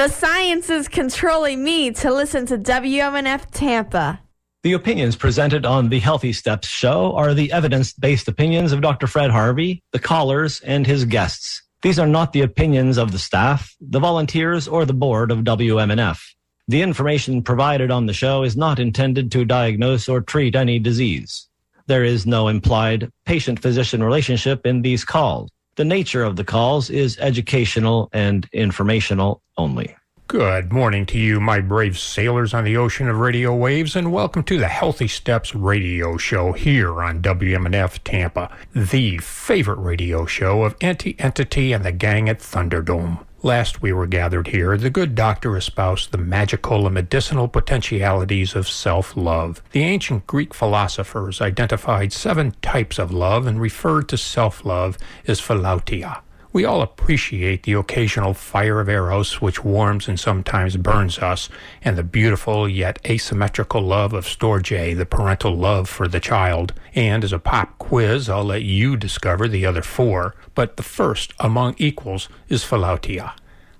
The science is controlling me to listen to WMNF Tampa. The opinions presented on the Healthy Steps show are the evidence based opinions of Dr. Fred Harvey, the callers, and his guests. These are not the opinions of the staff, the volunteers, or the board of WMNF. The information provided on the show is not intended to diagnose or treat any disease. There is no implied patient physician relationship in these calls. The nature of the calls is educational and informational only. Good morning to you, my brave sailors on the ocean of radio waves, and welcome to the Healthy Steps radio show here on WMNF Tampa, the favorite radio show of Anti Entity and the gang at Thunderdome. Last we were gathered here, the good doctor espoused the magical and medicinal potentialities of self love. The ancient Greek philosophers identified seven types of love and referred to self love as philautia. We all appreciate the occasional fire of eros which warms and sometimes burns us, and the beautiful yet asymmetrical love of storge, the parental love for the child. And as a pop quiz, I'll let you discover the other four, but the first among equals is philautia.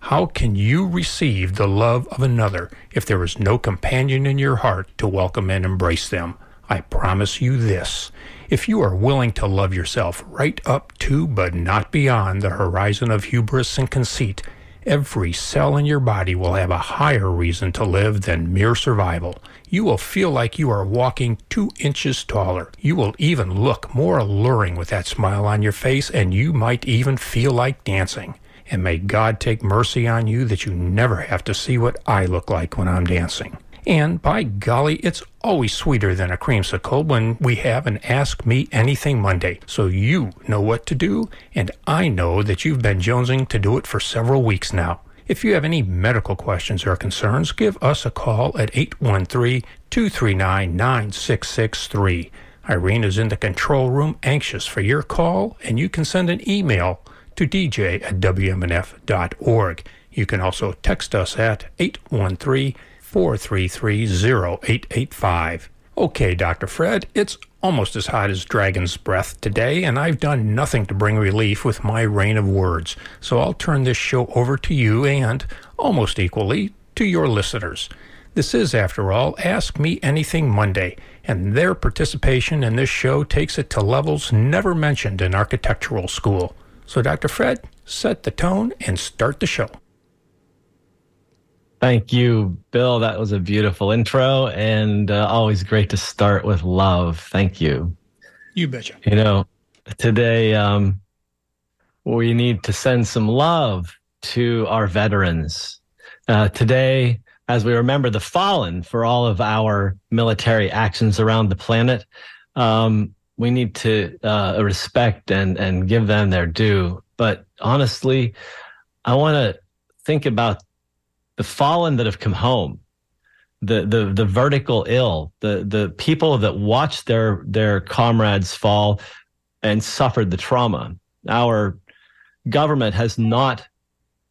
How can you receive the love of another if there is no companion in your heart to welcome and embrace them? I promise you this. If you are willing to love yourself right up to but not beyond the horizon of hubris and conceit, every cell in your body will have a higher reason to live than mere survival. You will feel like you are walking two inches taller. You will even look more alluring with that smile on your face, and you might even feel like dancing. And may God take mercy on you that you never have to see what I look like when I'm dancing. And by golly, it's always sweeter than a creamsicle when we have an Ask Me Anything Monday. So you know what to do, and I know that you've been jonesing to do it for several weeks now. If you have any medical questions or concerns, give us a call at 813 239 9663. Irene is in the control room anxious for your call, and you can send an email to dj at wmnf.org. You can also text us at 813 433 0885. Okay, Dr. Fred, it's almost as hot as dragon's breath today, and I've done nothing to bring relief with my rain of words. So I'll turn this show over to you and, almost equally, to your listeners. This is, after all, Ask Me Anything Monday, and their participation in this show takes it to levels never mentioned in architectural school. So, Dr. Fred, set the tone and start the show. Thank you, Bill. That was a beautiful intro and uh, always great to start with love. Thank you. You betcha. You know, today um, we need to send some love to our veterans. Uh, today, as we remember the fallen for all of our military actions around the planet, um, we need to uh, respect and, and give them their due. But honestly, I want to think about the fallen that have come home, the the the vertical ill, the the people that watched their their comrades fall and suffered the trauma. Our government has not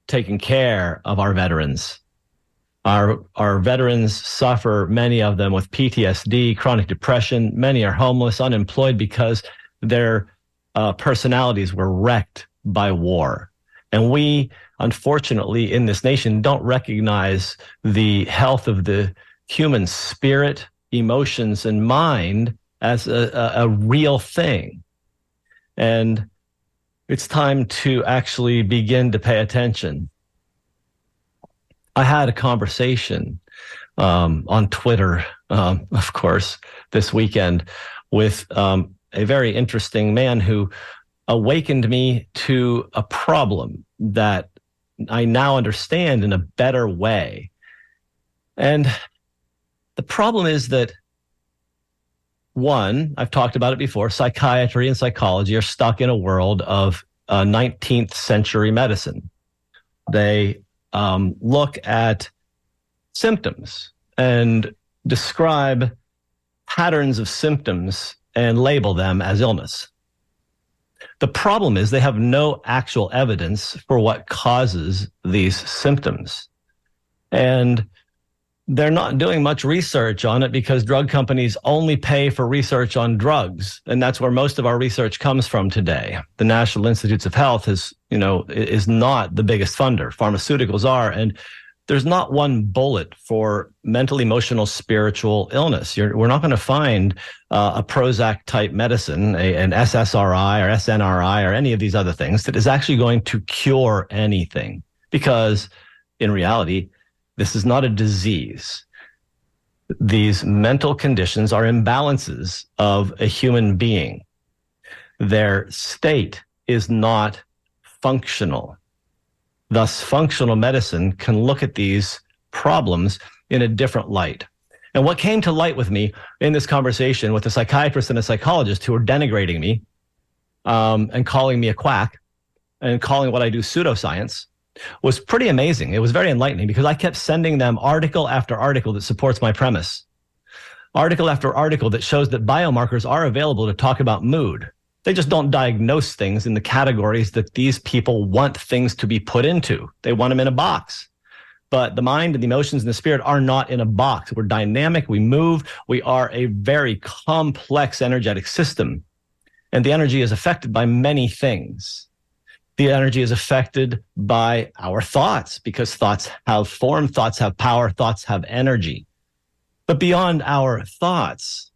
taken care of our veterans. Our our veterans suffer many of them with PTSD, chronic depression. Many are homeless, unemployed because their uh, personalities were wrecked by war. And we unfortunately, in this nation, don't recognize the health of the human spirit, emotions, and mind as a, a, a real thing. And it's time to actually begin to pay attention. I had a conversation um, on Twitter, um, of course, this weekend with um, a very interesting man who awakened me to a problem that I now understand in a better way. And the problem is that one, I've talked about it before, psychiatry and psychology are stuck in a world of uh, 19th century medicine. They um, look at symptoms and describe patterns of symptoms and label them as illness. The problem is they have no actual evidence for what causes these symptoms. And they're not doing much research on it because drug companies only pay for research on drugs. And that's where most of our research comes from today. The National Institutes of Health is, you know, is not the biggest funder. Pharmaceuticals are. And there's not one bullet for mental, emotional, spiritual illness. You're, we're not going to find uh, a Prozac type medicine, a, an SSRI or SNRI or any of these other things that is actually going to cure anything. Because in reality, this is not a disease. These mental conditions are imbalances of a human being. Their state is not functional. Thus, functional medicine can look at these problems in a different light. And what came to light with me in this conversation with a psychiatrist and a psychologist who were denigrating me um, and calling me a quack and calling what I do pseudoscience was pretty amazing. It was very enlightening because I kept sending them article after article that supports my premise, article after article that shows that biomarkers are available to talk about mood, they just don't diagnose things in the categories that these people want things to be put into. They want them in a box. But the mind and the emotions and the spirit are not in a box. We're dynamic. We move. We are a very complex energetic system. And the energy is affected by many things. The energy is affected by our thoughts because thoughts have form, thoughts have power, thoughts have energy. But beyond our thoughts,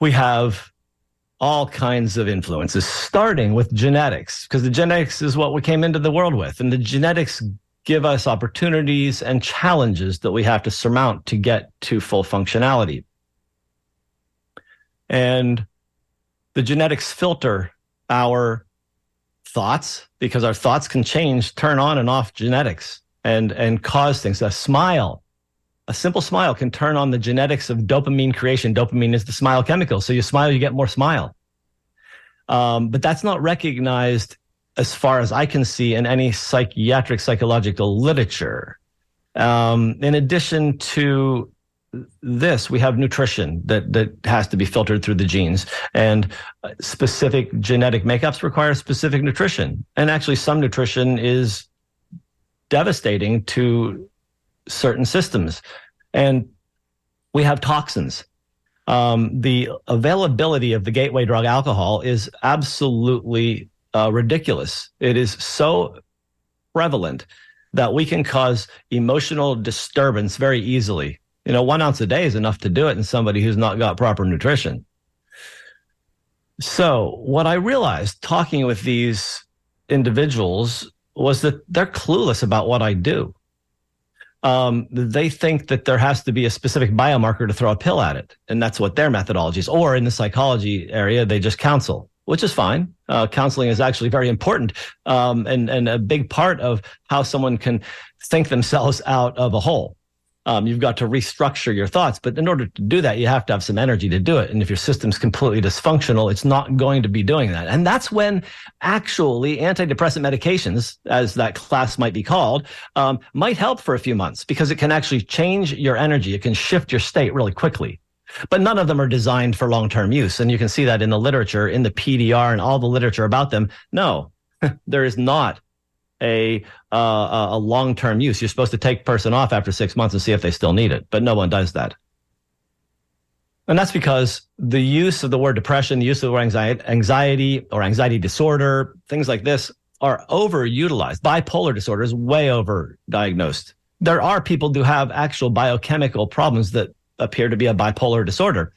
we have all kinds of influences, starting with genetics, because the genetics is what we came into the world with. And the genetics give us opportunities and challenges that we have to surmount to get to full functionality. And the genetics filter our thoughts because our thoughts can change, turn on and off genetics and, and cause things. A smile a simple smile can turn on the genetics of dopamine creation. Dopamine is the smile chemical. So you smile, you get more smile. Um, but that's not recognized as far as I can see in any psychiatric psychological literature. Um, in addition to this, we have nutrition that, that has to be filtered through the genes and specific genetic makeups require specific nutrition. And actually some nutrition is devastating to certain systems. And we have toxins. Um, the availability of the gateway drug alcohol is absolutely uh, ridiculous. It is so prevalent that we can cause emotional disturbance very easily. You know, one ounce a day is enough to do it in somebody who's not got proper nutrition. So, what I realized talking with these individuals was that they're clueless about what I do um, they think that there has to be a specific biomarker to throw a pill at it. And that's what their methodology is. Or in the psychology area, they just counsel, which is fine. Uh, counseling is actually very important um, and, and a big part of how someone can think themselves out of a hole um, you've got to restructure your thoughts. But in order to do that, you have to have some energy to do it. And if your system's completely dysfunctional, it's not going to be doing that. And that's when actually antidepressant medications, as that class might be called, um, might help for a few months because it can actually change your energy. It can shift your state really quickly. But none of them are designed for long term use. And you can see that in the literature, in the PDR, and all the literature about them. No, there is not a uh, a long term use. You're supposed to take person off after six months and see if they still need it, but no one does that. And that's because the use of the word depression, the use of the word anxiety, anxiety or anxiety disorder, things like this are overutilized. Bipolar disorder is way overdiagnosed. There are people who have actual biochemical problems that appear to be a bipolar disorder.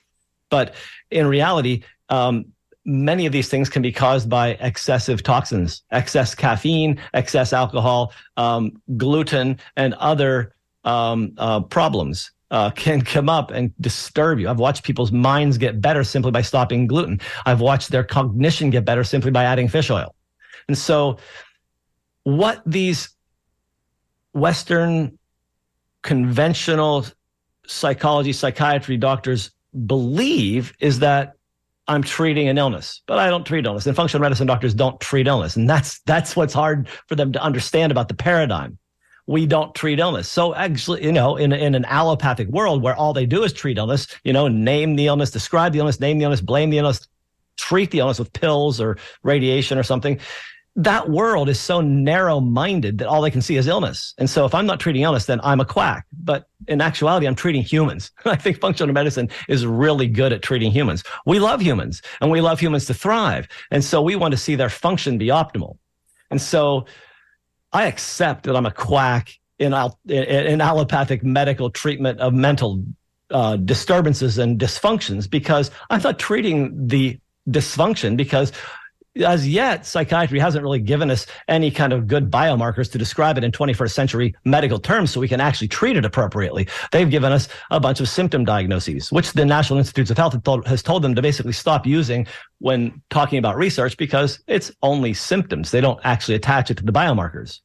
But in reality, um, many of these things can be caused by excessive toxins, excess caffeine, excess alcohol, um, gluten, and other um, uh, problems. Uh, can come up and disturb you. I've watched people's minds get better simply by stopping gluten. I've watched their cognition get better simply by adding fish oil. And so, what these Western conventional psychology, psychiatry doctors believe is that I'm treating an illness, but I don't treat illness. And functional medicine doctors don't treat illness. And that's that's what's hard for them to understand about the paradigm. We don't treat illness. So actually, you know, in, in an allopathic world where all they do is treat illness, you know, name the illness, describe the illness, name the illness, blame the illness, treat the illness with pills or radiation or something that world is so narrow minded that all they can see is illness. And so if I'm not treating illness, then I'm a quack. But in actuality, I'm treating humans. I think functional medicine is really good at treating humans. We love humans and we love humans to thrive. And so we want to see their function be optimal. And so I accept that I'm a quack in, in allopathic medical treatment of mental uh, disturbances and dysfunctions because I'm not treating the dysfunction because as yet, psychiatry hasn't really given us any kind of good biomarkers to describe it in 21st century medical terms so we can actually treat it appropriately. They've given us a bunch of symptom diagnoses, which the National Institutes of Health has told them to basically stop using when talking about research because it's only symptoms. They don't actually attach it to the biomarkers.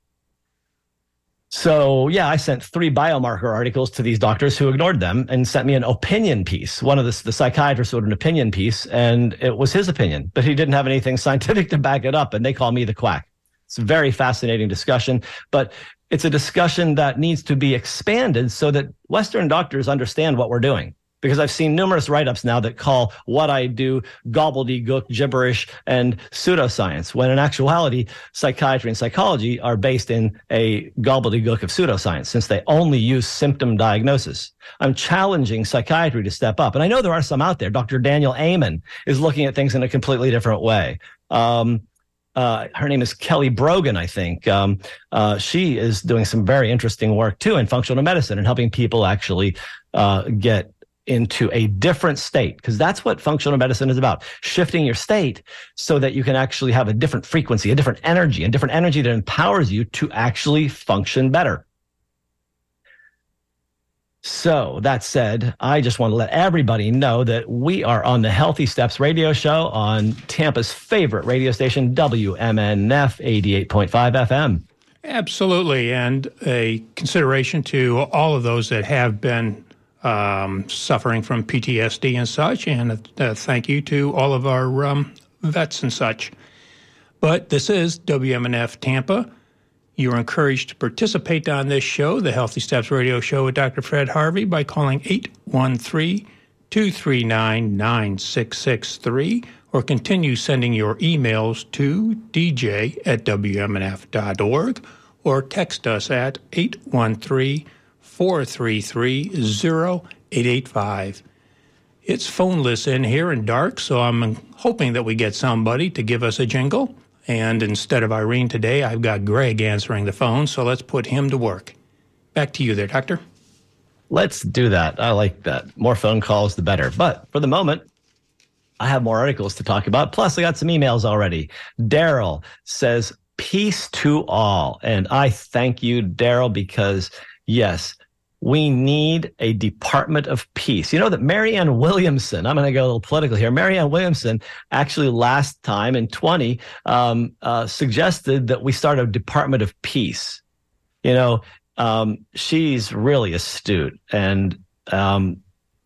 So, yeah, I sent three biomarker articles to these doctors who ignored them and sent me an opinion piece. One of the, the psychiatrists wrote an opinion piece, and it was his opinion, but he didn't have anything scientific to back it up. And they call me the quack. It's a very fascinating discussion, but it's a discussion that needs to be expanded so that Western doctors understand what we're doing because I've seen numerous write ups now that call what I do gobbledygook, gibberish, and pseudoscience, when in actuality, psychiatry and psychology are based in a gobbledygook of pseudoscience since they only use symptom diagnosis. I'm challenging psychiatry to step up. And I know there are some out there. Dr. Daniel Amen is looking at things in a completely different way. Um, uh, her name is Kelly Brogan, I think. Um, uh, she is doing some very interesting work too in functional medicine and helping people actually uh, get into a different state because that's what functional medicine is about shifting your state so that you can actually have a different frequency a different energy a different energy that empowers you to actually function better. So that said i just want to let everybody know that we are on the healthy steps radio show on tampa's favorite radio station wmnf 88.5 fm absolutely and a consideration to all of those that have been um, suffering from PTSD and such. And uh, thank you to all of our um, vets and such. But this is WMNF Tampa. You are encouraged to participate on this show, the Healthy Steps Radio Show with Dr. Fred Harvey, by calling 813 239 9663 or continue sending your emails to dj at wmnf.org or text us at 813 433 0885. It's phoneless in here and dark, so I'm hoping that we get somebody to give us a jingle. And instead of Irene today, I've got Greg answering the phone, so let's put him to work. Back to you there, Doctor. Let's do that. I like that. More phone calls, the better. But for the moment, I have more articles to talk about. Plus, I got some emails already. Daryl says, Peace to all. And I thank you, Daryl, because yes, we need a Department of Peace. You know that Marianne Williamson, I'm going to go a little political here. Marianne Williamson actually last time in 20 um, uh, suggested that we start a Department of Peace. You know, um, she's really astute and um,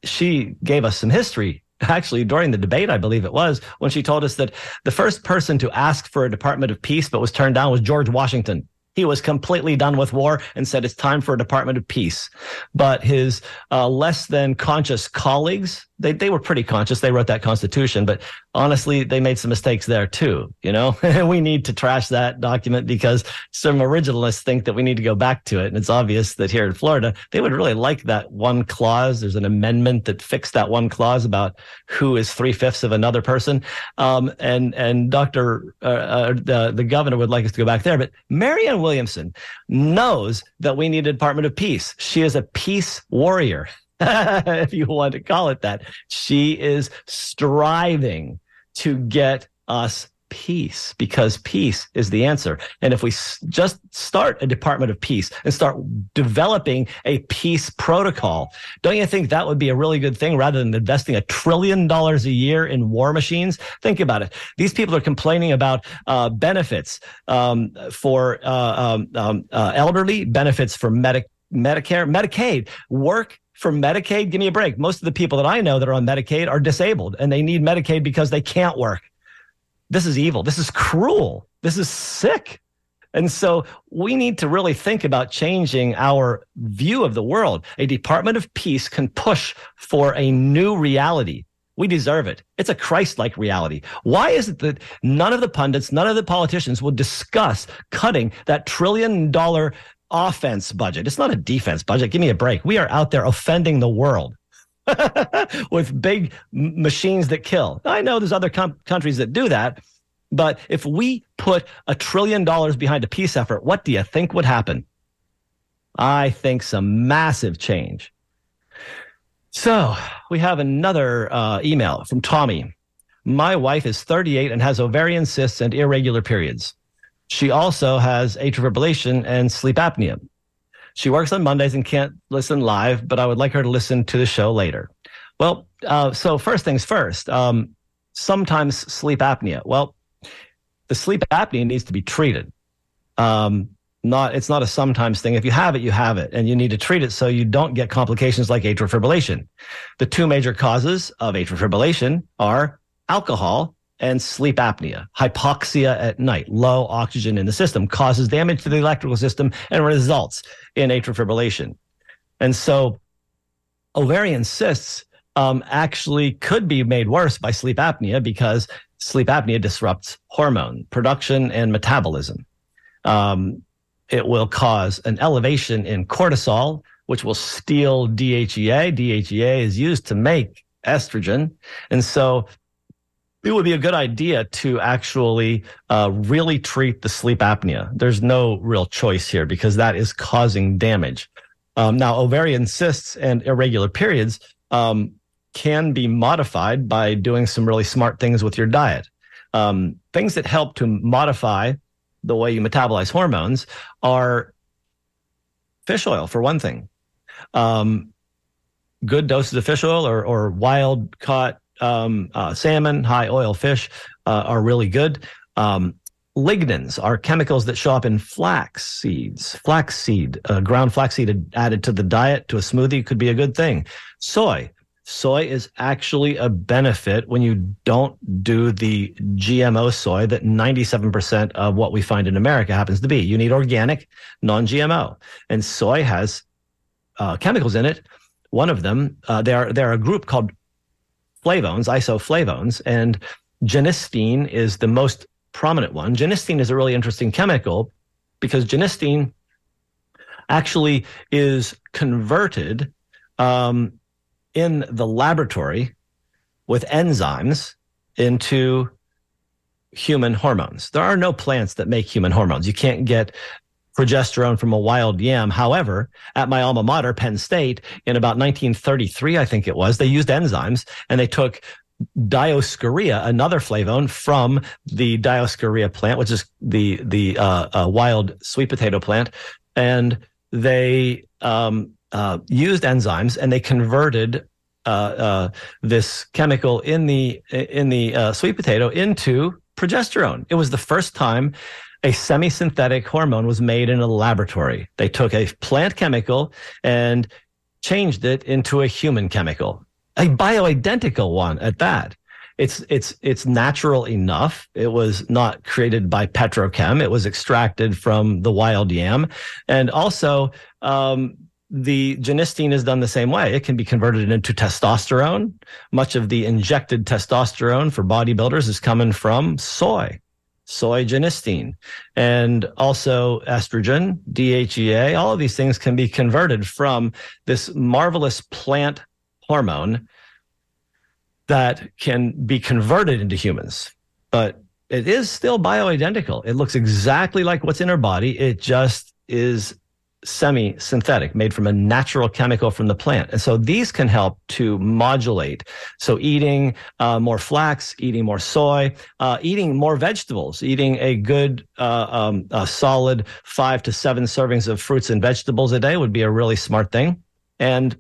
she gave us some history actually during the debate, I believe it was, when she told us that the first person to ask for a Department of Peace but was turned down was George Washington. He was completely done with war and said it's time for a Department of Peace. But his uh, less than conscious colleagues, they, they were pretty conscious. They wrote that constitution, but honestly, they made some mistakes there too. You know, we need to trash that document because some originalists think that we need to go back to it. And it's obvious that here in Florida, they would really like that one clause. There's an amendment that fixed that one clause about who is three fifths of another person. Um, and, and Dr. Uh, uh, the, the governor would like us to go back there. But Marianne Williamson knows that we need a Department of Peace. She is a peace warrior. if you want to call it that. She is striving to get us peace because peace is the answer. And if we just start a Department of Peace and start developing a peace protocol, don't you think that would be a really good thing rather than investing a trillion dollars a year in war machines? Think about it. These people are complaining about uh, benefits um, for uh, um, um, uh, elderly, benefits for medic. Medicare, Medicaid, work for Medicaid, give me a break. Most of the people that I know that are on Medicaid are disabled and they need Medicaid because they can't work. This is evil. This is cruel. This is sick. And so we need to really think about changing our view of the world. A Department of Peace can push for a new reality. We deserve it. It's a Christ like reality. Why is it that none of the pundits, none of the politicians will discuss cutting that trillion dollar offense budget. It's not a defense budget. Give me a break. We are out there offending the world. with big machines that kill. I know there's other com- countries that do that, but if we put a trillion dollars behind a peace effort, what do you think would happen? I think some massive change. So we have another uh, email from Tommy. My wife is 38 and has ovarian cysts and irregular periods. She also has atrial fibrillation and sleep apnea. She works on Mondays and can't listen live, but I would like her to listen to the show later. Well, uh, so first things first. Um, sometimes sleep apnea. Well, the sleep apnea needs to be treated. Um, not it's not a sometimes thing. If you have it, you have it, and you need to treat it so you don't get complications like atrial fibrillation. The two major causes of atrial fibrillation are alcohol and sleep apnea. Hypoxia at night, low oxygen in the system, causes damage to the electrical system and results in atrial fibrillation. And so, ovarian cysts um, actually could be made worse by sleep apnea because sleep apnea disrupts hormone production and metabolism. Um, it will cause an elevation in cortisol, which will steal DHEA. DHEA is used to make estrogen. And so it would be a good idea to actually uh, really treat the sleep apnea. There's no real choice here because that is causing damage. Um, now, ovarian cysts and irregular periods um, can be modified by doing some really smart things with your diet. Um, things that help to modify the way you metabolize hormones are fish oil, for one thing. Um, good doses of fish oil or, or wild caught um, uh, salmon, high oil fish uh, are really good. Um, lignans are chemicals that show up in flax seeds. Flaxseed, uh, ground flax seed added to the diet to a smoothie could be a good thing. Soy, soy is actually a benefit when you don't do the GMO soy that 97% of what we find in America happens to be. You need organic, non GMO. And soy has uh, chemicals in it. One of them, uh, they're, they're a group called flavones, isoflavones, and genistein is the most prominent one. Genistein is a really interesting chemical because genistein actually is converted um, in the laboratory with enzymes into human hormones. There are no plants that make human hormones. You can't get progesterone from a wild yam. However, at my alma mater, Penn State, in about 1933, I think it was, they used enzymes and they took Dioscorea, another flavone from the Dioscorea plant, which is the the uh, uh, wild sweet potato plant, and they um, uh, used enzymes and they converted uh, uh, this chemical in the in the uh, sweet potato into progesterone. It was the first time a semi-synthetic hormone was made in a laboratory. They took a plant chemical and changed it into a human chemical, a bioidentical one at that. It's it's it's natural enough. It was not created by petrochem. It was extracted from the wild yam, and also um, the genistein is done the same way. It can be converted into testosterone. Much of the injected testosterone for bodybuilders is coming from soy, soy genistein, and also estrogen, DHEA. All of these things can be converted from this marvelous plant hormone that can be converted into humans. But it is still bioidentical. It looks exactly like what's in our body. It just is semi synthetic, made from a natural chemical from the plant. And so these can help to modulate. So eating uh, more flax, eating more soy, uh, eating more vegetables, eating a good, uh, um, a solid five to seven servings of fruits and vegetables a day would be a really smart thing. And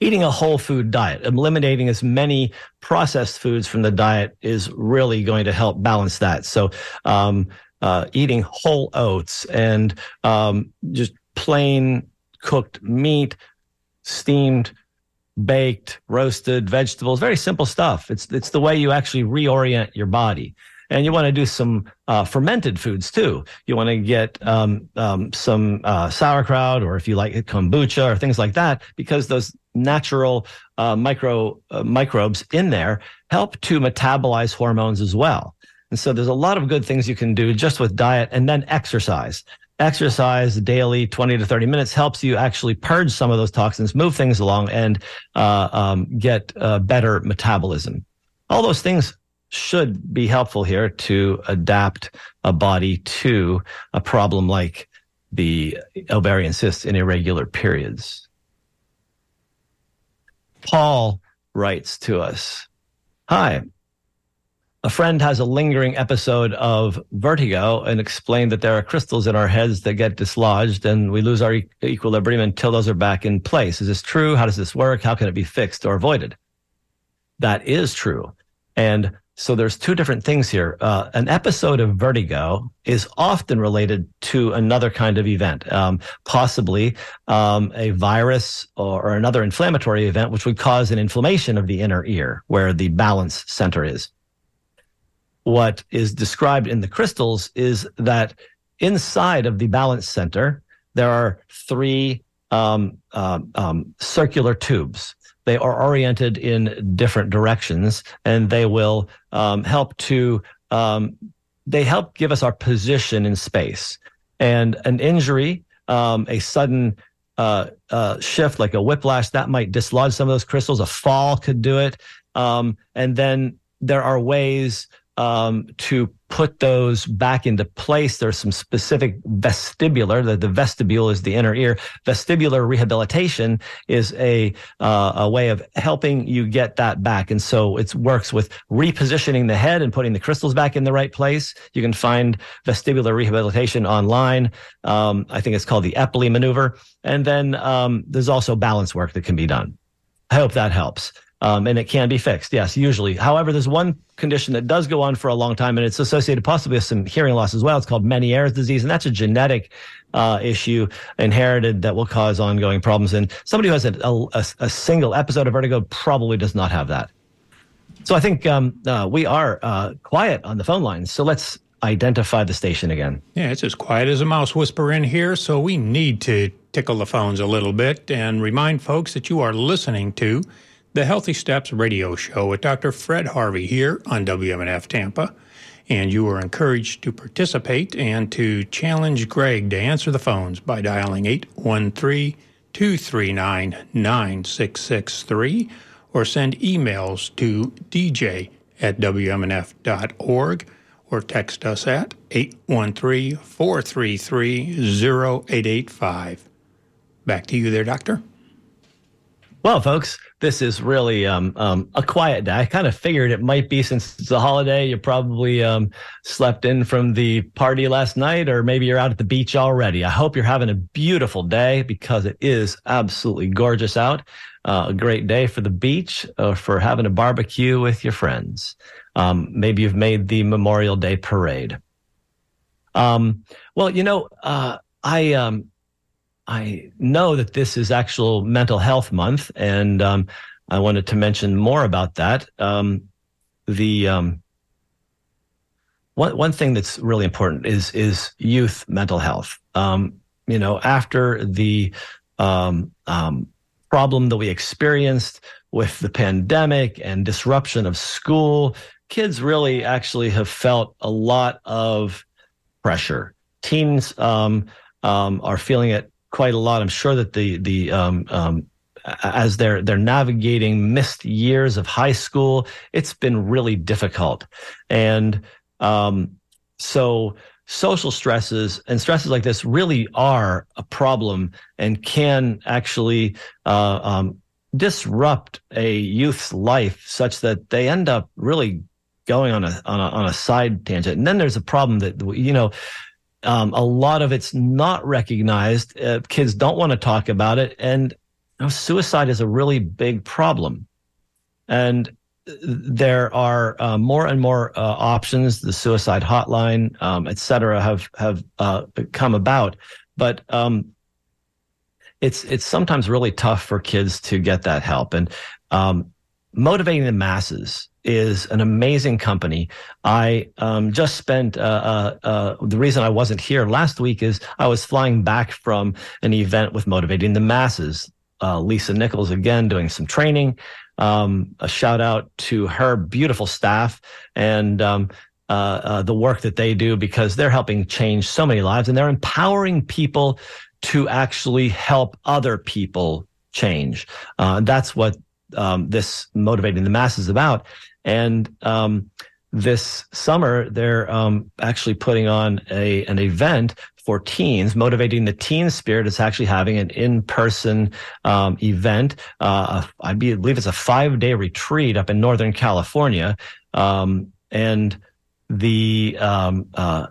eating a whole food diet, eliminating as many processed foods from the diet is really going to help balance that. So, um, uh, eating whole oats and um, just plain cooked meat, steamed, baked, roasted vegetables. Very simple stuff. It's it's the way you actually reorient your body. And you want to do some uh, fermented foods too. You want to get um, um, some uh, sauerkraut, or if you like kombucha, or things like that, because those natural uh, micro uh, microbes in there help to metabolize hormones as well. And so there's a lot of good things you can do just with diet and then exercise. Exercise daily, 20 to 30 minutes helps you actually purge some of those toxins, move things along, and uh, um, get uh, better metabolism. All those things should be helpful here to adapt a body to a problem like the ovarian cysts in irregular periods. Paul writes to us Hi, a friend has a lingering episode of vertigo and explained that there are crystals in our heads that get dislodged and we lose our e- equilibrium until those are back in place. Is this true? How does this work? How can it be fixed or avoided? That is true. And so there's two different things here. Uh, an episode of vertigo is often related to another kind of event, um, possibly um, a virus or, or another inflammatory event, which would cause an inflammation of the inner ear where the balance center is what is described in the crystals is that inside of the balance center, there are three um, um, um, circular tubes. They are oriented in different directions, and they will um, help to um, they help give us our position in space. And an injury, um, a sudden uh, uh, shift like a whiplash, that might dislodge some of those crystals. A fall could do it, and then there are ways um, to put those back into place. There's some specific vestibular. The, the vestibule is the inner ear. Vestibular rehabilitation is a uh, a way of helping you get that back. And so it works with repositioning the head and putting the crystals back in the right place. You can find vestibular rehabilitation online. Um, I think it's called the Epley maneuver. And then um, there's also balance work that can be done. I hope that helps. Um, and it can be fixed. Yes, usually. However, there's one condition that does go on for a long time, and it's associated possibly with some hearing loss as well. It's called Meniere's disease, and that's a genetic uh, issue inherited that will cause ongoing problems. And somebody who has a, a, a, single episode of vertigo probably does not have that. So I think um, uh, we are uh, quiet on the phone lines. So let's identify the station again. Yeah, it's as quiet as a mouse whisper in here, so we need to tickle the phones a little bit and remind folks that you are listening to the Healthy Steps radio show with Dr. Fred Harvey here on WMNF Tampa. And you are encouraged to participate and to challenge Greg to answer the phones by dialing 813 239 9663 or send emails to dj at wmnf.org or text us at 813 433 0885. Back to you there, Doctor. Well, folks, this is really um, um, a quiet day. I kind of figured it might be since it's a holiday. You probably um, slept in from the party last night, or maybe you're out at the beach already. I hope you're having a beautiful day because it is absolutely gorgeous out. Uh, a great day for the beach or for having a barbecue with your friends. Um, maybe you've made the Memorial Day parade. Um, well, you know, uh, I um, I know that this is actual mental health month, and um, I wanted to mention more about that. Um, the um, one one thing that's really important is is youth mental health. Um, you know, after the um, um, problem that we experienced with the pandemic and disruption of school, kids really actually have felt a lot of pressure. Teens are feeling it quite a lot. I'm sure that the the um, um, as they're they're navigating missed years of high school, it's been really difficult, and um, so social stresses and stresses like this really are a problem and can actually uh, um, disrupt a youth's life such that they end up really going on a, on a on a side tangent. And then there's a problem that you know um, a lot of it's not recognized. Uh, kids don't want to talk about it, and you know, suicide is a really big problem. And there are uh, more and more uh, options. The suicide hotline, um, et cetera, have have uh, come about, but um, it's it's sometimes really tough for kids to get that help. And um, motivating the masses is an amazing company. I um, just spent uh, uh, uh, the reason I wasn't here last week is I was flying back from an event with Motivating the Masses. Uh, Lisa Nichols again doing some training. Um, a shout out to her beautiful staff and um, uh, uh, the work that they do because they're helping change so many lives and they're empowering people to actually help other people change. that's what um, this motivating the masses is about. And um, this summer, they're um, actually putting on a an event for teens, motivating the teen spirit. It's actually having an in person um, event. Uh, I believe it's a five day retreat up in Northern California, um, and the um, uh,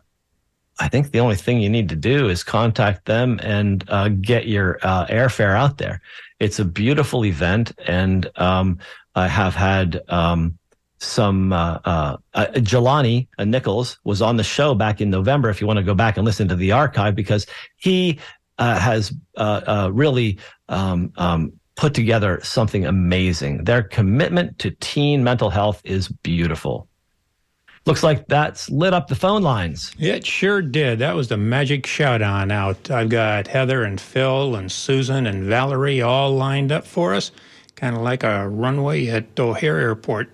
I think the only thing you need to do is contact them and uh, get your uh, airfare out there. It's a beautiful event, and um, I have had um, some. Uh, uh, uh Jelani uh, Nichols was on the show back in November. If you want to go back and listen to the archive, because he uh, has really um, um, put together something amazing. Their commitment to teen mental health is beautiful. Looks like that's lit up the phone lines. It sure did. That was the magic shout on out. I've got Heather and Phil and Susan and Valerie all lined up for us, kind of like a runway at O'Hare Airport.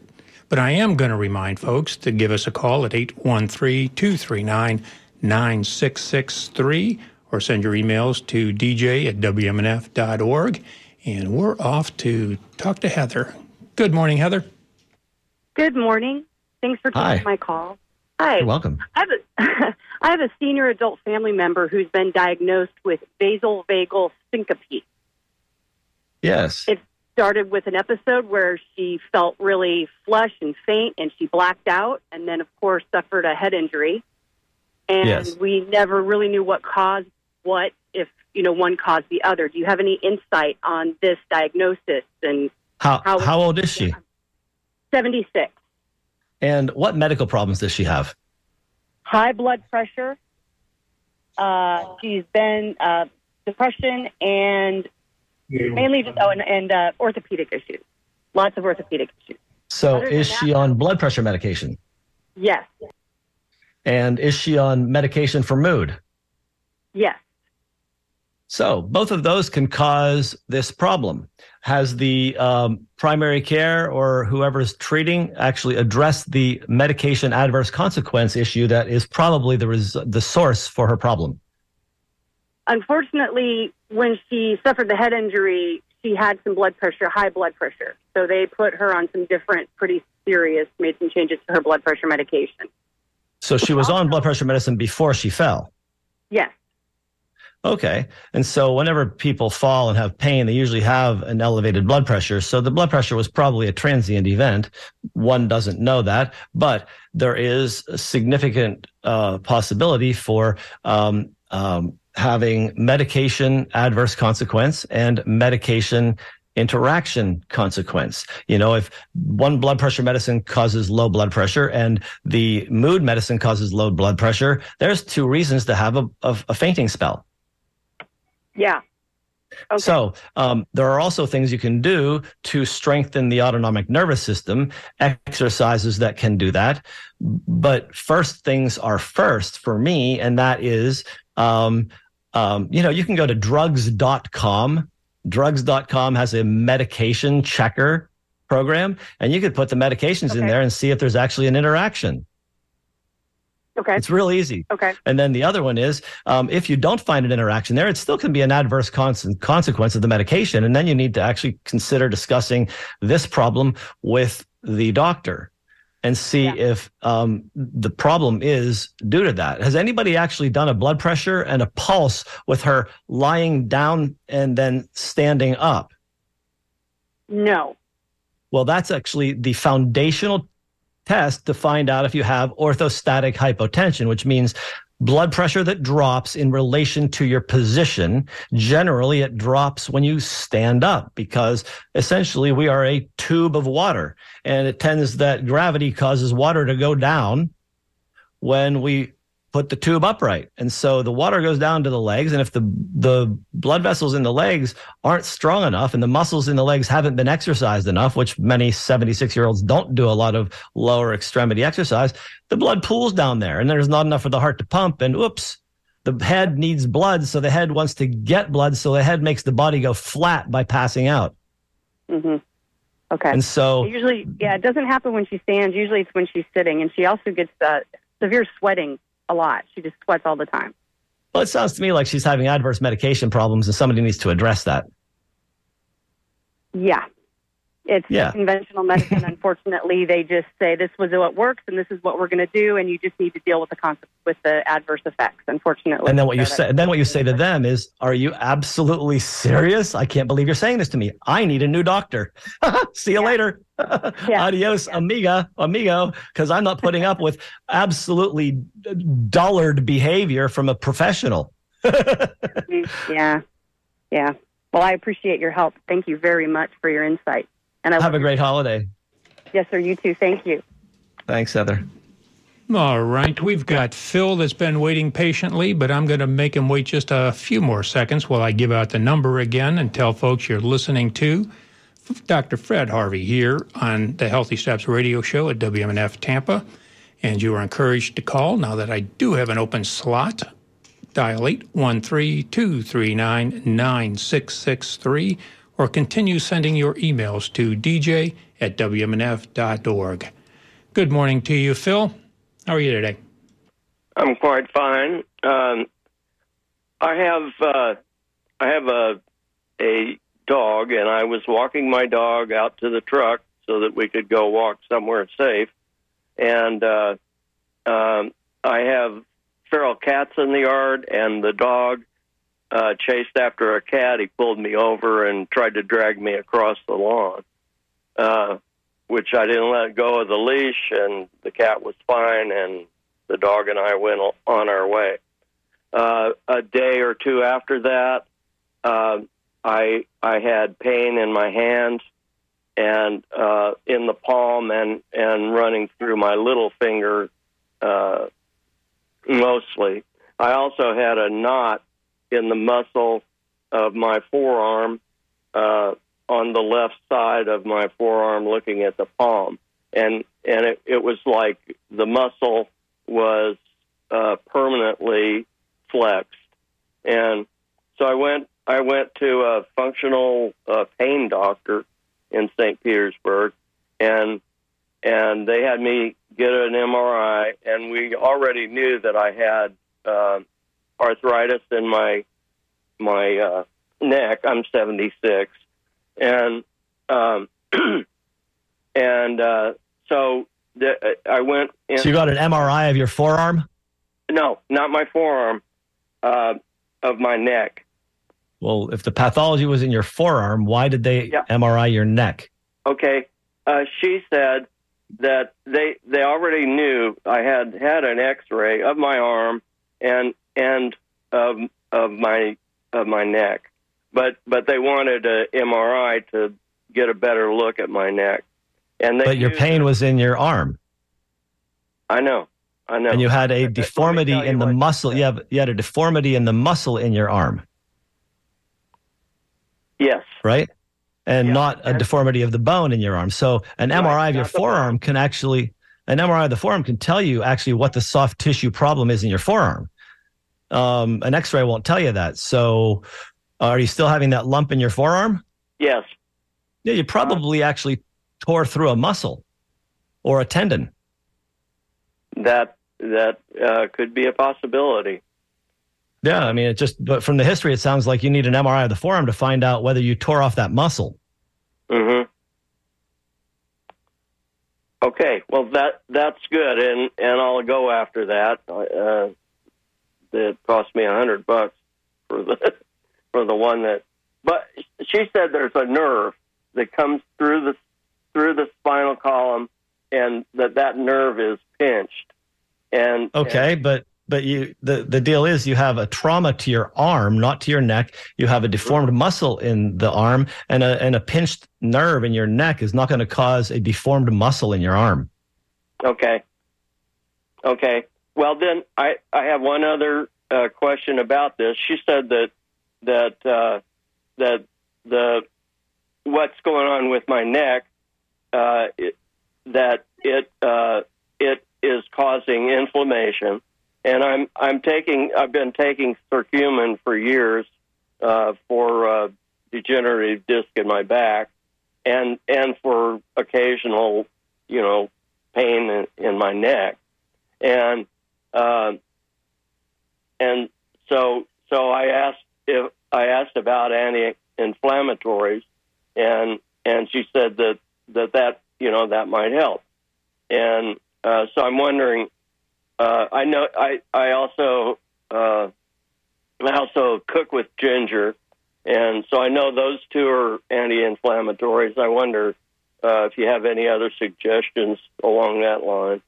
But I am going to remind folks to give us a call at 813 239 9663 or send your emails to dj at wmnf.org. And we're off to talk to Heather. Good morning, Heather. Good morning. Thanks for taking Hi. my call. Hi. You're welcome. I have, a, I have a senior adult family member who's been diagnosed with vasovagal syncope. Yes. It started with an episode where she felt really flush and faint and she blacked out and then, of course, suffered a head injury. And yes. we never really knew what caused what, if, you know, one caused the other. Do you have any insight on this diagnosis and how, how, how old is she? 76. And what medical problems does she have? High blood pressure. Uh, she's been uh, depression and mainly just oh, and, and uh, orthopedic issues. Lots of orthopedic issues. So, Other is she on blood pressure medication? Yes. And is she on medication for mood? Yes. So both of those can cause this problem. Has the um, primary care or whoever's treating actually addressed the medication adverse consequence issue that is probably the res- the source for her problem? Unfortunately, when she suffered the head injury, she had some blood pressure, high blood pressure. So they put her on some different, pretty serious, made some changes to her blood pressure medication. So she was on blood pressure medicine before she fell. Yes. Okay. And so whenever people fall and have pain, they usually have an elevated blood pressure. So the blood pressure was probably a transient event. One doesn't know that, but there is a significant uh, possibility for um, um, having medication adverse consequence and medication interaction consequence. You know, if one blood pressure medicine causes low blood pressure and the mood medicine causes low blood pressure, there's two reasons to have a, a, a fainting spell. Yeah. Okay. So um, there are also things you can do to strengthen the autonomic nervous system, exercises that can do that. But first things are first for me, and that is, um, um, you know, you can go to drugs.com. Drugs.com has a medication checker program, and you could put the medications okay. in there and see if there's actually an interaction. Okay. It's real easy. Okay. And then the other one is um, if you don't find an interaction there, it still can be an adverse con- consequence of the medication. And then you need to actually consider discussing this problem with the doctor and see yeah. if um, the problem is due to that. Has anybody actually done a blood pressure and a pulse with her lying down and then standing up? No. Well, that's actually the foundational test to find out if you have orthostatic hypotension, which means blood pressure that drops in relation to your position. Generally, it drops when you stand up because essentially we are a tube of water and it tends that gravity causes water to go down when we put the tube upright. And so the water goes down to the legs. And if the, the blood vessels in the legs aren't strong enough and the muscles in the legs haven't been exercised enough, which many 76 year olds don't do a lot of lower extremity exercise, the blood pools down there and there's not enough for the heart to pump. And oops, the head needs blood. So the head wants to get blood. So the head makes the body go flat by passing out. Mm-hmm. Okay. And so usually, yeah, it doesn't happen when she stands. Usually it's when she's sitting. And she also gets uh, severe sweating a lot. She just sweats all the time. Well, it sounds to me like she's having adverse medication problems and somebody needs to address that. Yeah. It's yeah. conventional medicine. Unfortunately, they just say this was what works and this is what we're going to do, and you just need to deal with the with the adverse effects. Unfortunately, and then what you say, and then what you say to them is, "Are you absolutely serious? I can't believe you're saying this to me. I need a new doctor. See you yeah. later. yeah. Adios, amiga, amigo. Because I'm not putting up with absolutely dullard behavior from a professional." Mm, yeah, yeah. Well, I appreciate your help. Thank you very much for your insight. And I have a great holiday. Yes, sir. You too. Thank you. Thanks, Heather. All right. We've got Phil that's been waiting patiently, but I'm going to make him wait just a few more seconds while I give out the number again and tell folks you're listening to Dr. Fred Harvey here on the Healthy Steps radio show at WMNF Tampa. And you are encouraged to call now that I do have an open slot. Dial 813 239 9663 or continue sending your emails to dj at wmnf.org. Good morning to you, Phil. How are you today? I'm quite fine. Um, I have uh, I have a a dog, and I was walking my dog out to the truck so that we could go walk somewhere safe. And uh, um, I have feral cats in the yard, and the dog uh, chased after a cat. He pulled me over and tried to drag me across the lawn, uh, which I didn't let go of the leash, and the cat was fine, and the dog and I went on our way. Uh, a day or two after that, uh, I I had pain in my hands and uh, in the palm and and running through my little finger, uh, mostly. I also had a knot in the muscle of my forearm uh, on the left side of my forearm, looking at the palm, and and it, it was like the muscle was uh, permanently flexed, and so I went I went to a functional uh, pain doctor in St. Petersburg, and and they had me get an MRI, and we already knew that I had uh, arthritis in my my uh, neck. I'm 76, and um, and uh, so the, I went. In, so you got an MRI of your forearm? No, not my forearm. Uh, of my neck. Well, if the pathology was in your forearm, why did they yeah. MRI your neck? Okay, uh, she said that they they already knew I had had an X-ray of my arm and and of of my of my neck, but but they wanted a MRI to get a better look at my neck. And they but your pain was in your arm. I know, I know. And you had a deformity in the muscle. You have you had a deformity in the muscle in your arm. Yes. Right. And yeah. not a deformity of the bone in your arm. So an right. MRI of your forearm can actually an MRI of the forearm can tell you actually what the soft tissue problem is in your forearm. Um, an X-ray won't tell you that. So, are you still having that lump in your forearm? Yes. Yeah, you probably uh, actually tore through a muscle or a tendon. That that uh, could be a possibility. Yeah, I mean, it just but from the history, it sounds like you need an MRI of the forearm to find out whether you tore off that muscle. Mm hmm. Okay, well that that's good, and and I'll go after that. Uh, it cost me a hundred bucks for the for the one that. But she said there's a nerve that comes through the through the spinal column, and that that nerve is pinched. And okay, and, but but you the, the deal is you have a trauma to your arm, not to your neck. You have a deformed muscle in the arm, and a and a pinched nerve in your neck is not going to cause a deformed muscle in your arm. Okay. Okay. Well, then I I have one other uh, question about this. She said that that uh, that the what's going on with my neck uh, it, that it uh, it is causing inflammation and I'm I'm taking I've been taking curcumin for years uh, for uh, degenerative disc in my back, and and for occasional you know pain in, in my neck, and uh, and so so I asked if I asked about anti-inflammatories, and and she said that that that you know that might help. And uh, so I'm wondering. Uh, I know I I also uh, I also cook with ginger, and so I know those two are anti-inflammatories. I wonder uh, if you have any other suggestions along that line.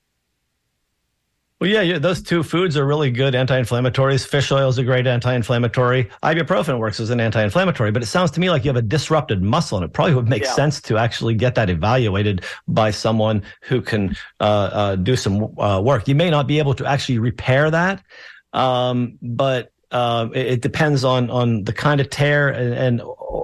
Well, yeah, yeah, those two foods are really good anti-inflammatories. Fish oil is a great anti-inflammatory. Ibuprofen works as an anti-inflammatory, but it sounds to me like you have a disrupted muscle, and it probably would make yeah. sense to actually get that evaluated by someone who can uh, uh, do some uh, work. You may not be able to actually repair that, um, but uh, it, it, depends on on the kind of tear and, and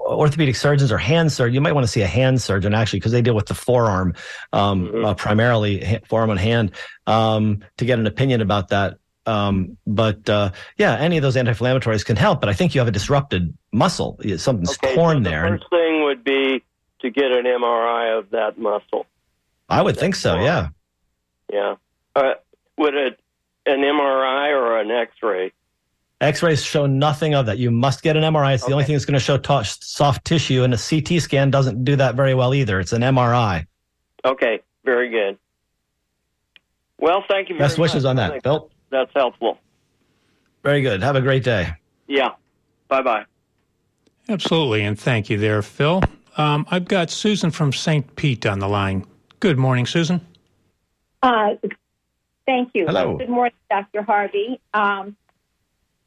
orthopedic surgeons or hand surgeon. You might want to see a hand surgeon actually because they deal with the forearm um, mm-hmm. uh, primarily, forearm and hand, um, to get an opinion about that. Um, but uh, yeah, any of those anti-inflammatories can help. But I think you have a disrupted muscle. Something's okay, torn so the there. First thing would be to get an MRI of that muscle. I would think so. Yeah. Yeah. Uh, would it an MRI or an X-ray? X-rays show nothing of that. You must get an MRI. It's okay. the only thing that's going to show t- soft tissue, and a CT scan doesn't do that very well either. It's an MRI. Okay, very good. Well, thank you. Best wishes much. on that, Bill. That's helpful. Very good. Have a great day. Yeah. Bye bye. Absolutely, and thank you there, Phil. Um, I've got Susan from St. Pete on the line. Good morning, Susan. Uh, thank you. Hello. Good morning, Dr. Harvey. Um,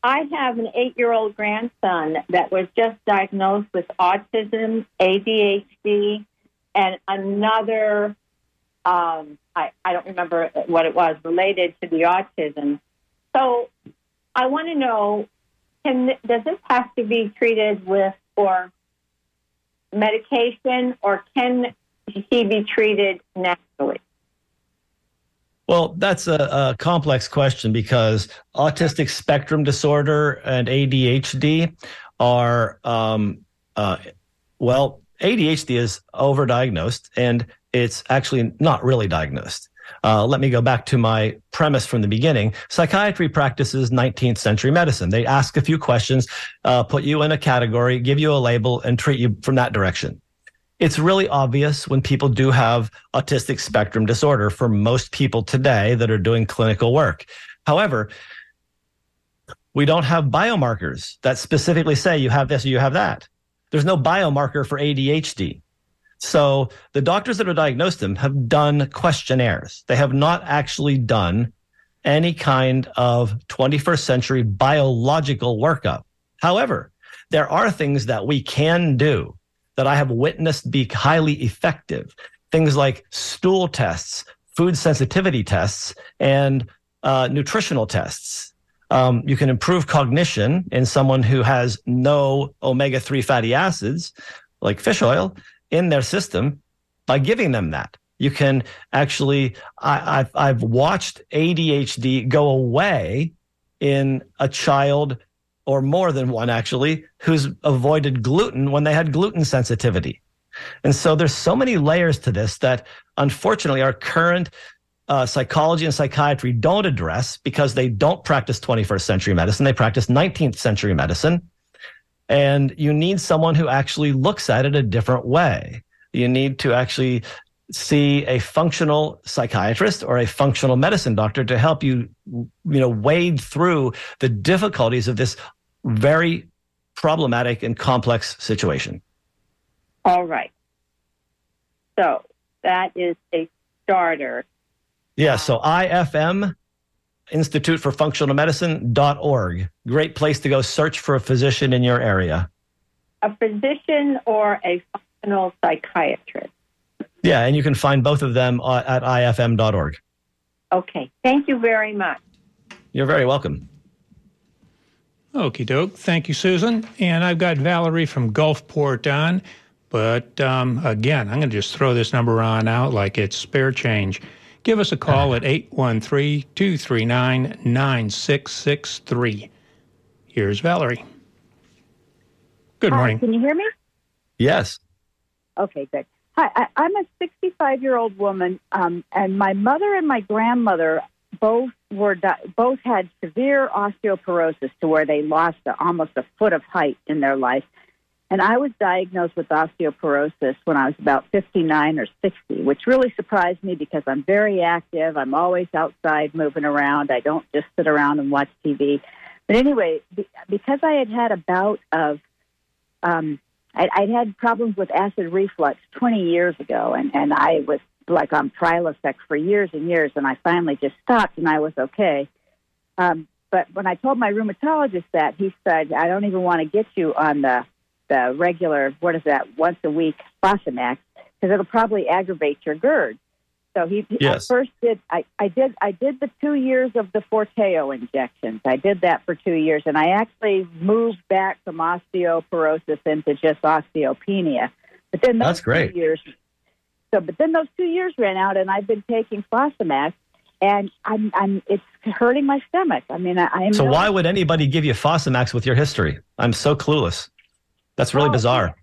I have an eight year old grandson that was just diagnosed with autism, ADHD, and another, um, I, I don't remember what it was, related to the autism. So I want to know can, does this have to be treated with or medication, or can he be treated naturally? Well, that's a, a, complex question because autistic spectrum disorder and ADHD are, um, uh, well, ADHD is overdiagnosed and it's actually not really diagnosed. Uh, let me go back to my premise from the beginning. Psychiatry practices 19th century medicine. They ask a few questions, uh, put you in a category, give you a label, and treat you from that direction it's really obvious when people do have autistic spectrum disorder for most people today that are doing clinical work. However, we don't have biomarkers that specifically say you have this or you have that. There's no biomarker for ADHD. So the doctors that have diagnosed them have done questionnaires. They have not actually done any kind of 21st century biological workup. However, there are things that we can do that I have witnessed be highly effective. Things like stool tests, food sensitivity tests, and uh, nutritional tests. Um, you can improve cognition in someone who has no omega 3 fatty acids, like fish oil, in their system by giving them that. You can actually, I, I've, I've watched ADHD go away in a child or more than one actually, who's avoided gluten when they had gluten sensitivity. And so there's so many layers to this that unfortunately our current uh, psychology and psychiatry don't address because they don't practice 21st century medicine. They practice 19th century medicine. And you need someone who actually looks at it a different way. You need to actually see a functional psychiatrist or a functional medicine doctor to help you you know wade through the difficulties of this very problematic and complex situation. All right. So that is a starter. Yeah. So IFM, Institute for Functional Medicine.org. Great place to go search for a physician in your area. A physician or a functional psychiatrist. Yeah. And you can find both of them at ifm.org. Okay. Thank you very much. You're very welcome. Okie doke. Thank you, Susan. And I've got Valerie from Gulfport on. But um, again, I'm going to just throw this number on out like it's spare change. Give us a call at 813 239 9663. Here's Valerie. Good morning. Hi, can you hear me? Yes. Okay, good. Hi, I, am a 65 year old woman, um, and my mother and my grandmother both were both had severe osteoporosis to where they lost a, almost a foot of height in their life. And I was diagnosed with osteoporosis when I was about 59 or 60, which really surprised me because I'm very active. I'm always outside moving around. I don't just sit around and watch TV. But anyway, because I had had a bout of, um, I, I'd had problems with acid reflux 20 years ago, and, and I was like on Prilosec for years and years, and I finally just stopped and I was okay. Um, but when I told my rheumatologist that, he said, I don't even want to get you on the the regular, what is that, once a week Fosamax, because it'll probably aggravate your GERD. So he yes. first did I, I did I did the two years of the Forteo injections. I did that for two years, and I actually moved back from osteoporosis into just osteopenia. But then those that's great. Years, so but then those two years ran out, and I've been taking Fosamax, and I'm I'm it's hurting my stomach. I mean, I, am so why would anybody give you Fosamax with your history? I'm so clueless. That's really bizarre.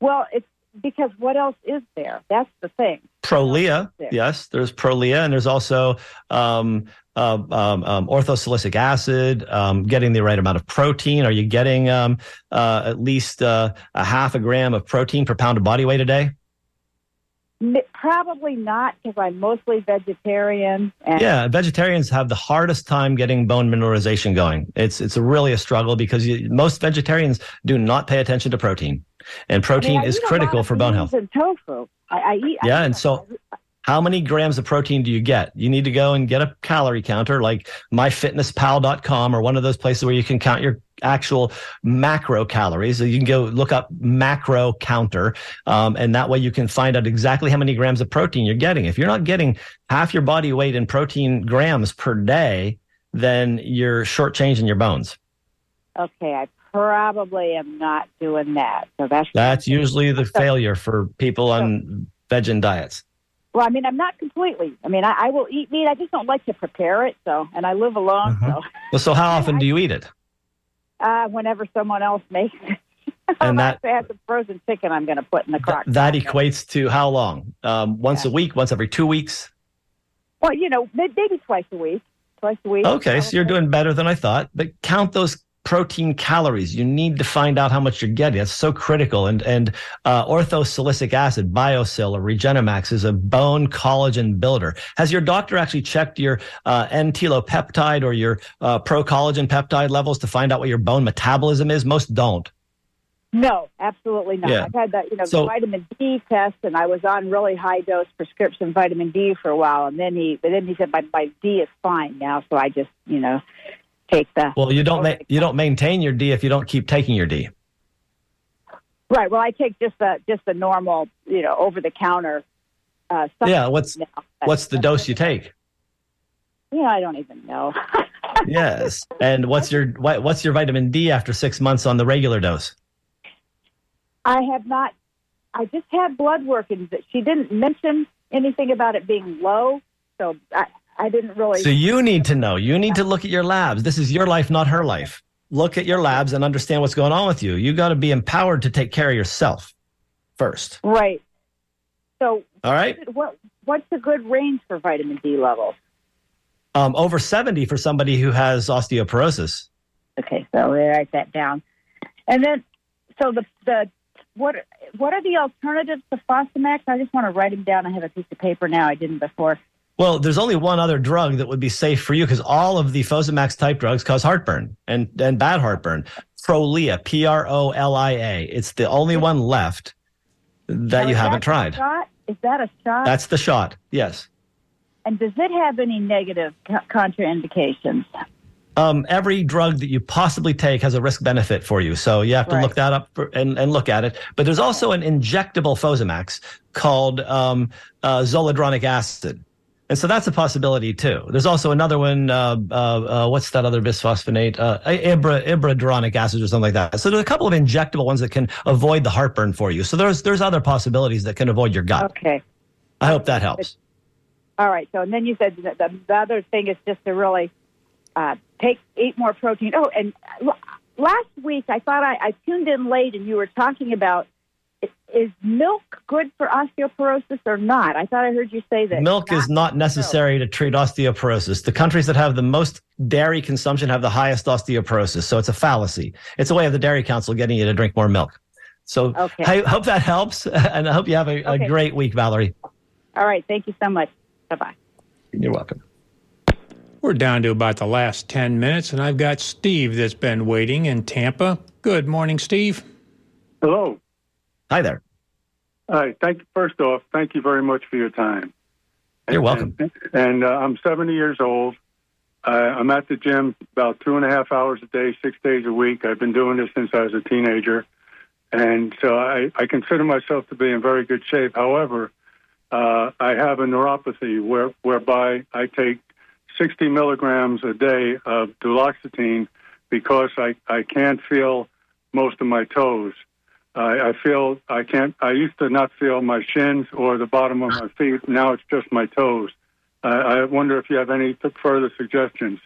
Well, it's because what else is there? That's the thing. Prolia, there? yes, there's Prolia, and there's also um, uh, um, um, orthosilicic acid. Um, getting the right amount of protein. Are you getting um, uh, at least uh, a half a gram of protein per pound of body weight a day? Probably not because I'm mostly vegetarian. yeah, vegetarians have the hardest time getting bone mineralization going. It's it's really a struggle because you, most vegetarians do not pay attention to protein, and protein I mean, is critical for bone health. And tofu. I, I eat. Yeah, and so how many grams of protein do you get? You need to go and get a calorie counter like myfitnesspal.com or one of those places where you can count your actual macro calories. So you can go look up macro counter, um, and that way you can find out exactly how many grams of protein you're getting. If you're not getting half your body weight in protein grams per day, then you're shortchanging your bones. Okay, I probably am not doing that. So that's that's usually the failure for people on vegan diets. Well, I mean, I'm not completely. I mean, I, I, will eat meat. I just don't like to prepare it. So, and I live alone. Uh-huh. So, well, so how often do you eat it? Uh, whenever someone else makes it. and that I have the frozen chicken I'm going to put in the crock. Th- that equates to how long? Um, once yeah. a week? Once every two weeks? Well, you know, maybe twice a week. Twice a week. Okay, so you're doing better than I thought. But count those protein calories. You need to find out how much you're getting. That's so critical. And and uh, orthosilicic acid, Biosil or Regenemax is a bone collagen builder. Has your doctor actually checked your uh, N-telopeptide or your uh, pro collagen peptide levels to find out what your bone metabolism is? Most don't. No, absolutely not. Yeah. I've had that, you know, so, vitamin D test, and I was on really high dose prescription vitamin D for a while, and then he, but then he said my, my D is fine now, so I just, you know, take the. Well, you don't ma- you don't maintain your D if you don't keep taking your D. Right. Well, I take just the just the normal, you know, over the counter. Uh, yeah. What's now. what's the dose you take? Yeah, I don't even know. yes. And what's your what, what's your vitamin D after six months on the regular dose? I have not. I just had blood work, and she didn't mention anything about it being low. So I, I didn't really. So you need to know. You need to look at your labs. This is your life, not her life. Look at your labs and understand what's going on with you. You got to be empowered to take care of yourself first. Right. So, all right. What what's a good range for vitamin D levels? Um, over seventy for somebody who has osteoporosis. Okay, so we write that down, and then so the the what what are the alternatives to Fosamax? I just want to write them down. I have a piece of paper now. I didn't before. Well, there's only one other drug that would be safe for you because all of the Fosamax type drugs cause heartburn and, and bad heartburn. Prolia, P R O L I A. It's the only one left that now, you haven't tried. Shot? Is that a shot? That's the shot, yes. And does it have any negative contraindications? Um, every drug that you possibly take has a risk benefit for you. So you have to right. look that up for, and, and look at it. But there's also an injectable Fosamax called um, uh, zoledronic acid. And so that's a possibility too. There's also another one. Uh, uh, uh, what's that other bisphosphonate? Uh, ibra, ibradronic acid or something like that. So there's a couple of injectable ones that can avoid the heartburn for you. So there's there's other possibilities that can avoid your gut. Okay. I hope that helps. All right. So and then you said the, the other thing is just to really uh, take eat more protein. Oh, and last week I thought I, I tuned in late and you were talking about is milk good for osteoporosis or not? I thought I heard you say that milk not is not necessary to treat osteoporosis. The countries that have the most dairy consumption have the highest osteoporosis, so it's a fallacy. It's a way of the Dairy Council getting you to drink more milk. So Okay. I hope that helps, and I hope you have a, Okay. a great week, Valerie. All right. Thank you so much. Bye bye. You're welcome. We're down to about the last 10 minutes, and I've got Steve that's been waiting in Tampa. Good morning, Steve. Hello. Hi there. Hi. Thank you. first off, thank you very much for your time. You're welcome. And, and uh, I'm 70 years old. Uh, I'm at the gym about two and a half hours a day, six days a week. I've been doing this since I was a teenager, and so I, I consider myself to be in very good shape. However, uh, I have a neuropathy where, whereby I take 60 milligrams a day of duloxetine because I, I can't feel most of my toes. I, I feel I can't. I used to not feel my shins or the bottom of my feet. Now it's just my toes. I wonder if you have any further suggestions.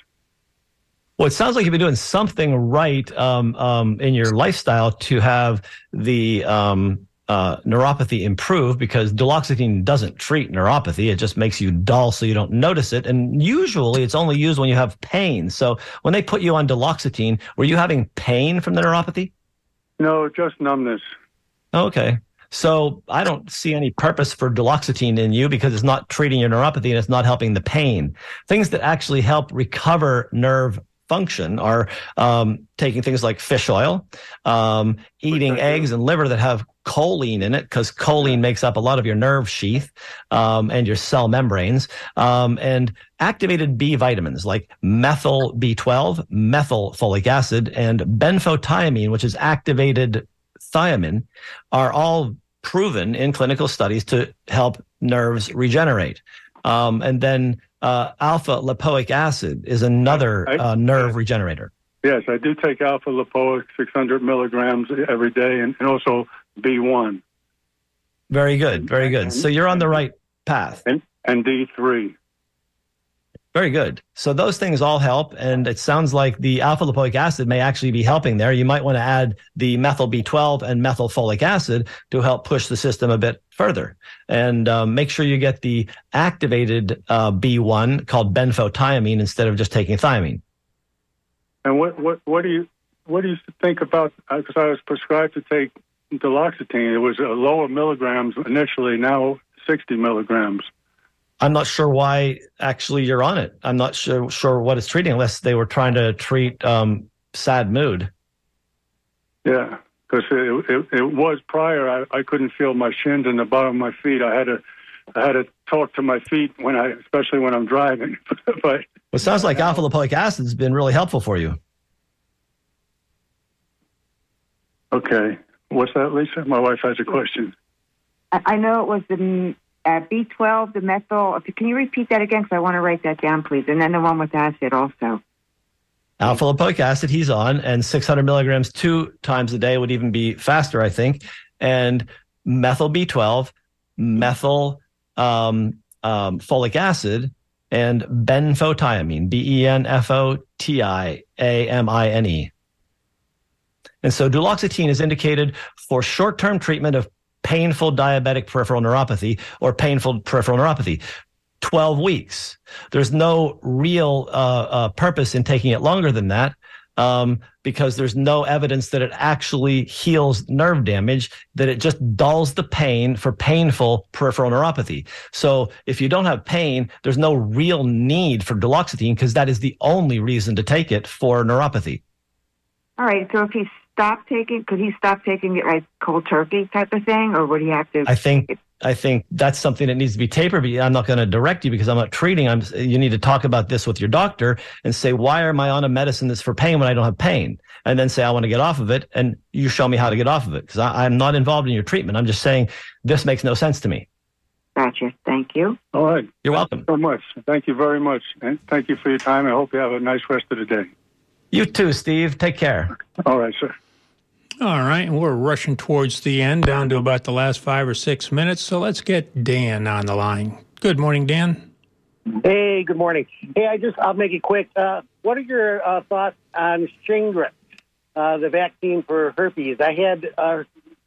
Well, it sounds like you've been doing something right um, um, in your lifestyle to have the um, uh, neuropathy improve because duloxetine doesn't treat neuropathy. It just makes you dull so you don't notice it. And usually it's only used when you have pain. So when they put you on duloxetine, were you having pain from the neuropathy? No, just numbness. Okay. So I don't see any purpose for duloxetine in you because it's not treating your neuropathy and it's not helping the pain. Things that actually help recover nerve function are um, taking things like fish oil, um, eating eggs and liver that have choline in it because choline makes up a lot of your nerve sheath um, and your cell membranes, um, and activated B vitamins like methyl B12, methyl folic acid, and benfotiamine, which is activated thiamine, are all proven in clinical studies to help nerves regenerate. Um, and then uh, alpha lipoic acid is another uh, nerve regenerator. Yes, I do take alpha lipoic 600 milligrams every day, and, and also B1 Very good, very good. So you're on the right path. and, and D3. Very good. So those things all help, and it sounds like the alpha lipoic acid may actually be helping there. You might want to add the methyl B12 and methyl folic acid to help push the system a bit further. And um, make sure you get the activated uh, B1 called benfotiamine instead of just taking thiamine. And what, what, what do you what do you think about? Because I was prescribed to take duloxetine. It was a lower milligrams initially. Now 60 milligrams. I'm not sure why actually you're on it. I'm not sure sure what it's treating unless they were trying to treat um, sad mood. Yeah, because it, it, it was prior. I, I couldn't feel my shins and the bottom of my feet. I had to I had to talk to my feet when I, especially when I'm driving. but Well, it sounds like alpha lipoic acid has been really helpful for you. okay, what's that, Lisa? My wife has a question. I I know it was the uh, B12, the methyl. Can you repeat that again? Because I want to write that down, please. And then the one with acid also. Alpha lipoic acid he's on, and 600 milligrams two times a day would even be faster, I think. And methyl B12, methyl um, um, folic acid, and benfotiamine, B E N F O T I A M I N E. And so duloxetine is indicated for short term treatment of painful diabetic peripheral neuropathy or painful peripheral neuropathy. 12 weeks. There's no real uh, uh, purpose in taking it longer than that um, because there's no evidence that it actually heals nerve damage, that it just dulls the pain for painful peripheral neuropathy. So if you don't have pain, there's no real need for duloxetine because that is the only reason to take it for neuropathy. All right. So if he stopped taking, could he stop taking it like cold turkey type of thing, or would he have to? I think I think that's something that needs to be tapered. But I'm not going to direct you because I'm not treating. I'm. You need to talk about this with your doctor and say, why am I on a medicine that's for pain when I don't have pain? And then say, I want to get off of it, and you show me how to get off of it because I'm not involved in your treatment. I'm just saying this makes no sense to me. Gotcha. Thank you. All right. You're welcome. So much. Thank you very much, and thank you for your time. I hope you have a nice rest of the day. You too, Steve. Take care. All right, sir. All right, and we're rushing towards the end, down to about the last five or six minutes. So let's get Dan on the line. Good morning, Dan. Hey, good morning. Hey, I just I'll make it quick. Uh, what are your uh, thoughts on Shingrix, uh, the vaccine for herpes? I had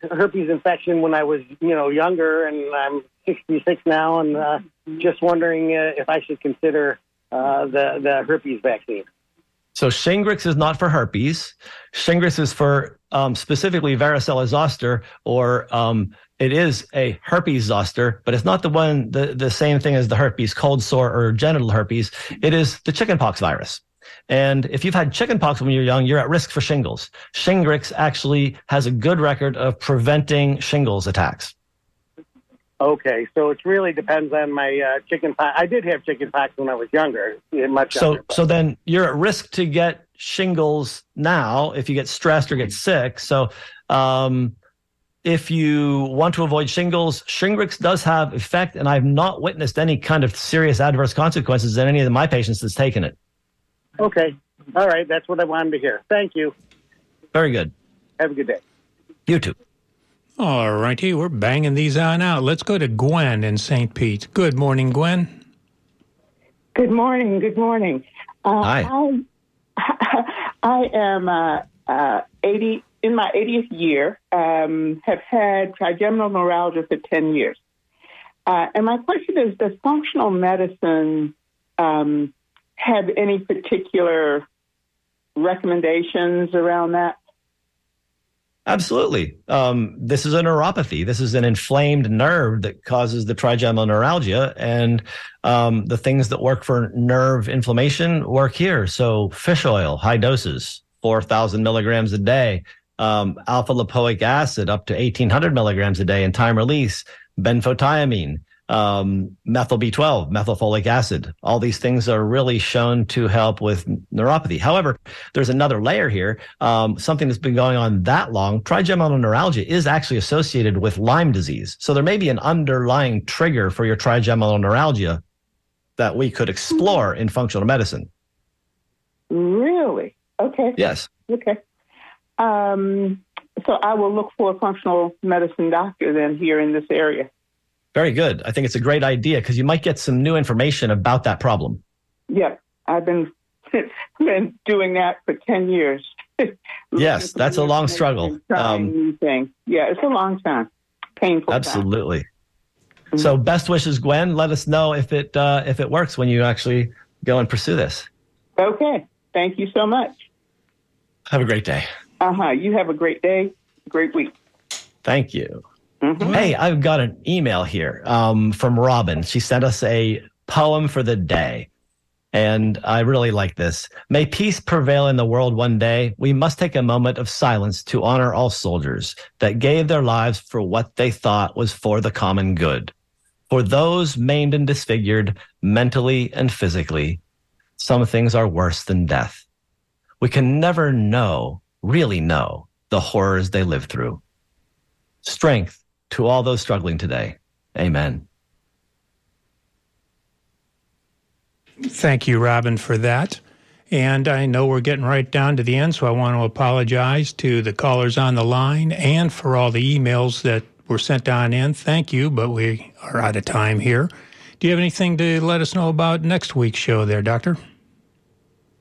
herpes infection when I was you know younger, and I'm 66 now, and uh, just wondering uh, if I should consider uh, the the herpes vaccine. So Shingrix is not for herpes. Shingrix is for um, specifically varicella zoster, or um, it is a herpes zoster, but it's not the one the, the same thing as the herpes cold sore or genital herpes. It is the chickenpox virus. And if you've had chickenpox when you're young, you're at risk for shingles. Shingrix actually has a good record of preventing shingles attacks. Okay, so it really depends on my uh, chicken pox. I did have chicken pox when I was younger, much so, younger. So then you're at risk to get shingles now if you get stressed or get sick. So um, if you want to avoid shingles, Shingrix does have effect, and I've not witnessed any kind of serious adverse consequences in any of my patients that's taken it. Okay, all right, that's what I wanted to hear. Thank you. Very good. Have a good day. You too. All righty, we're banging these on out. Let's go to Gwen in St. Pete. Good morning, Gwen. Good morning. Good morning. Uh, Hi. I, I am uh, uh, 80 in my 80th year. Um, have had trigeminal neuralgia for 10 years. Uh, and my question is: Does functional medicine um, have any particular recommendations around that? Absolutely. Um, this is a neuropathy. This is an inflamed nerve that causes the trigeminal neuralgia. And um, the things that work for nerve inflammation work here. So, fish oil, high doses, 4,000 milligrams a day, um, alpha lipoic acid up to 1,800 milligrams a day, in time release, benfotiamine um, methyl B12, methylfolic acid. All these things are really shown to help with neuropathy. However, there's another layer here. Um, something that's been going on that long. Trigeminal neuralgia is actually associated with Lyme disease. So there may be an underlying trigger for your trigeminal neuralgia that we could explore in functional medicine. Really? Okay. Yes. Okay. Um, so I will look for a functional medicine doctor then here in this area. Very good. I think it's a great idea because you might get some new information about that problem. Yeah, I've been been doing that for ten years. yes, that's a long struggle. Um. Yeah, it's a long time. Painful. Absolutely. Mm-hmm. So, best wishes, Gwen. Let us know if it uh, if it works when you actually go and pursue this. Okay. Thank you so much. Have a great day. Uh huh. You have a great day. Great week. Thank you. Mm-hmm. Hey, I've got an email here um, from Robin. She sent us a poem for the day. And I really like this. May peace prevail in the world one day. We must take a moment of silence to honor all soldiers that gave their lives for what they thought was for the common good. For those maimed and disfigured mentally and physically, some things are worse than death. We can never know, really know, the horrors they live through. Strength to all those struggling today. Amen. Thank you, Robin, for that. And I know we're getting right down to the end, so I want to apologize to the callers on the line and for all the emails that were sent on in. Thank you, but we are out of time here. Do you have anything to let us know about next week's show there, Doctor?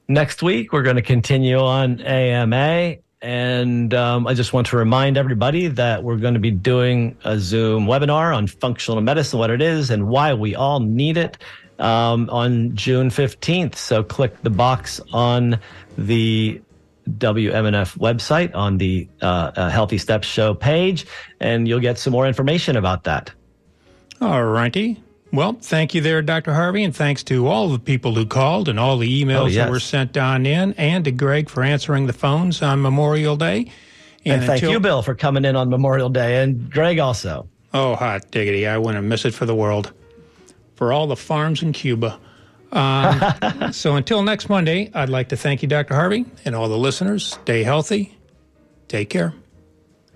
Next week, we're going to continue on AMA and um, I just want to remind everybody that we're going to be doing a Zoom webinar on functional medicine, what it is, and why we all need it um, on June 15th. So click the box on the WMNF website on the uh, uh, Healthy Steps Show page, and you'll get some more information about that. All righty. Well, thank you there, Dr. Harvey, and thanks to all the people who called and all the emails oh, yes. that were sent on in, and to Greg for answering the phones on Memorial Day. And, and thank until... you, Bill, for coming in on Memorial Day, and Greg also. Oh, hot diggity. I wouldn't miss it for the world. For all the farms in Cuba. Um, so until next Monday, I'd like to thank you, Dr. Harvey, and all the listeners. Stay healthy. Take care.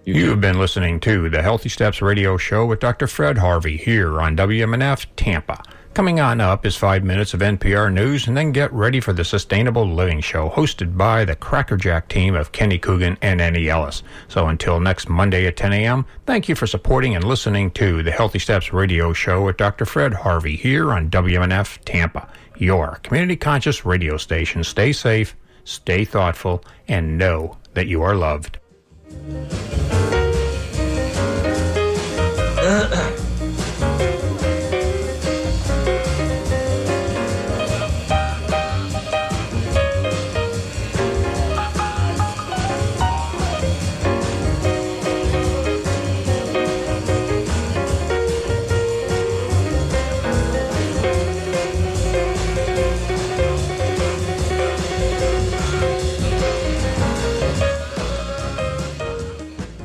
You have been listening to the Healthy Steps Radio Show with Dr. Fred Harvey here on WMNF Tampa. Coming on up is five minutes of NPR news, and then get ready for the Sustainable Living Show, hosted by the Crackerjack team of Kenny Coogan and Annie Ellis. So until next Monday at 10 a.m., thank you for supporting and listening to the Healthy Steps Radio Show with Dr. Fred Harvey here on WMNF Tampa, your community conscious radio station. Stay safe, stay thoughtful, and know that you are loved. Uh-uh.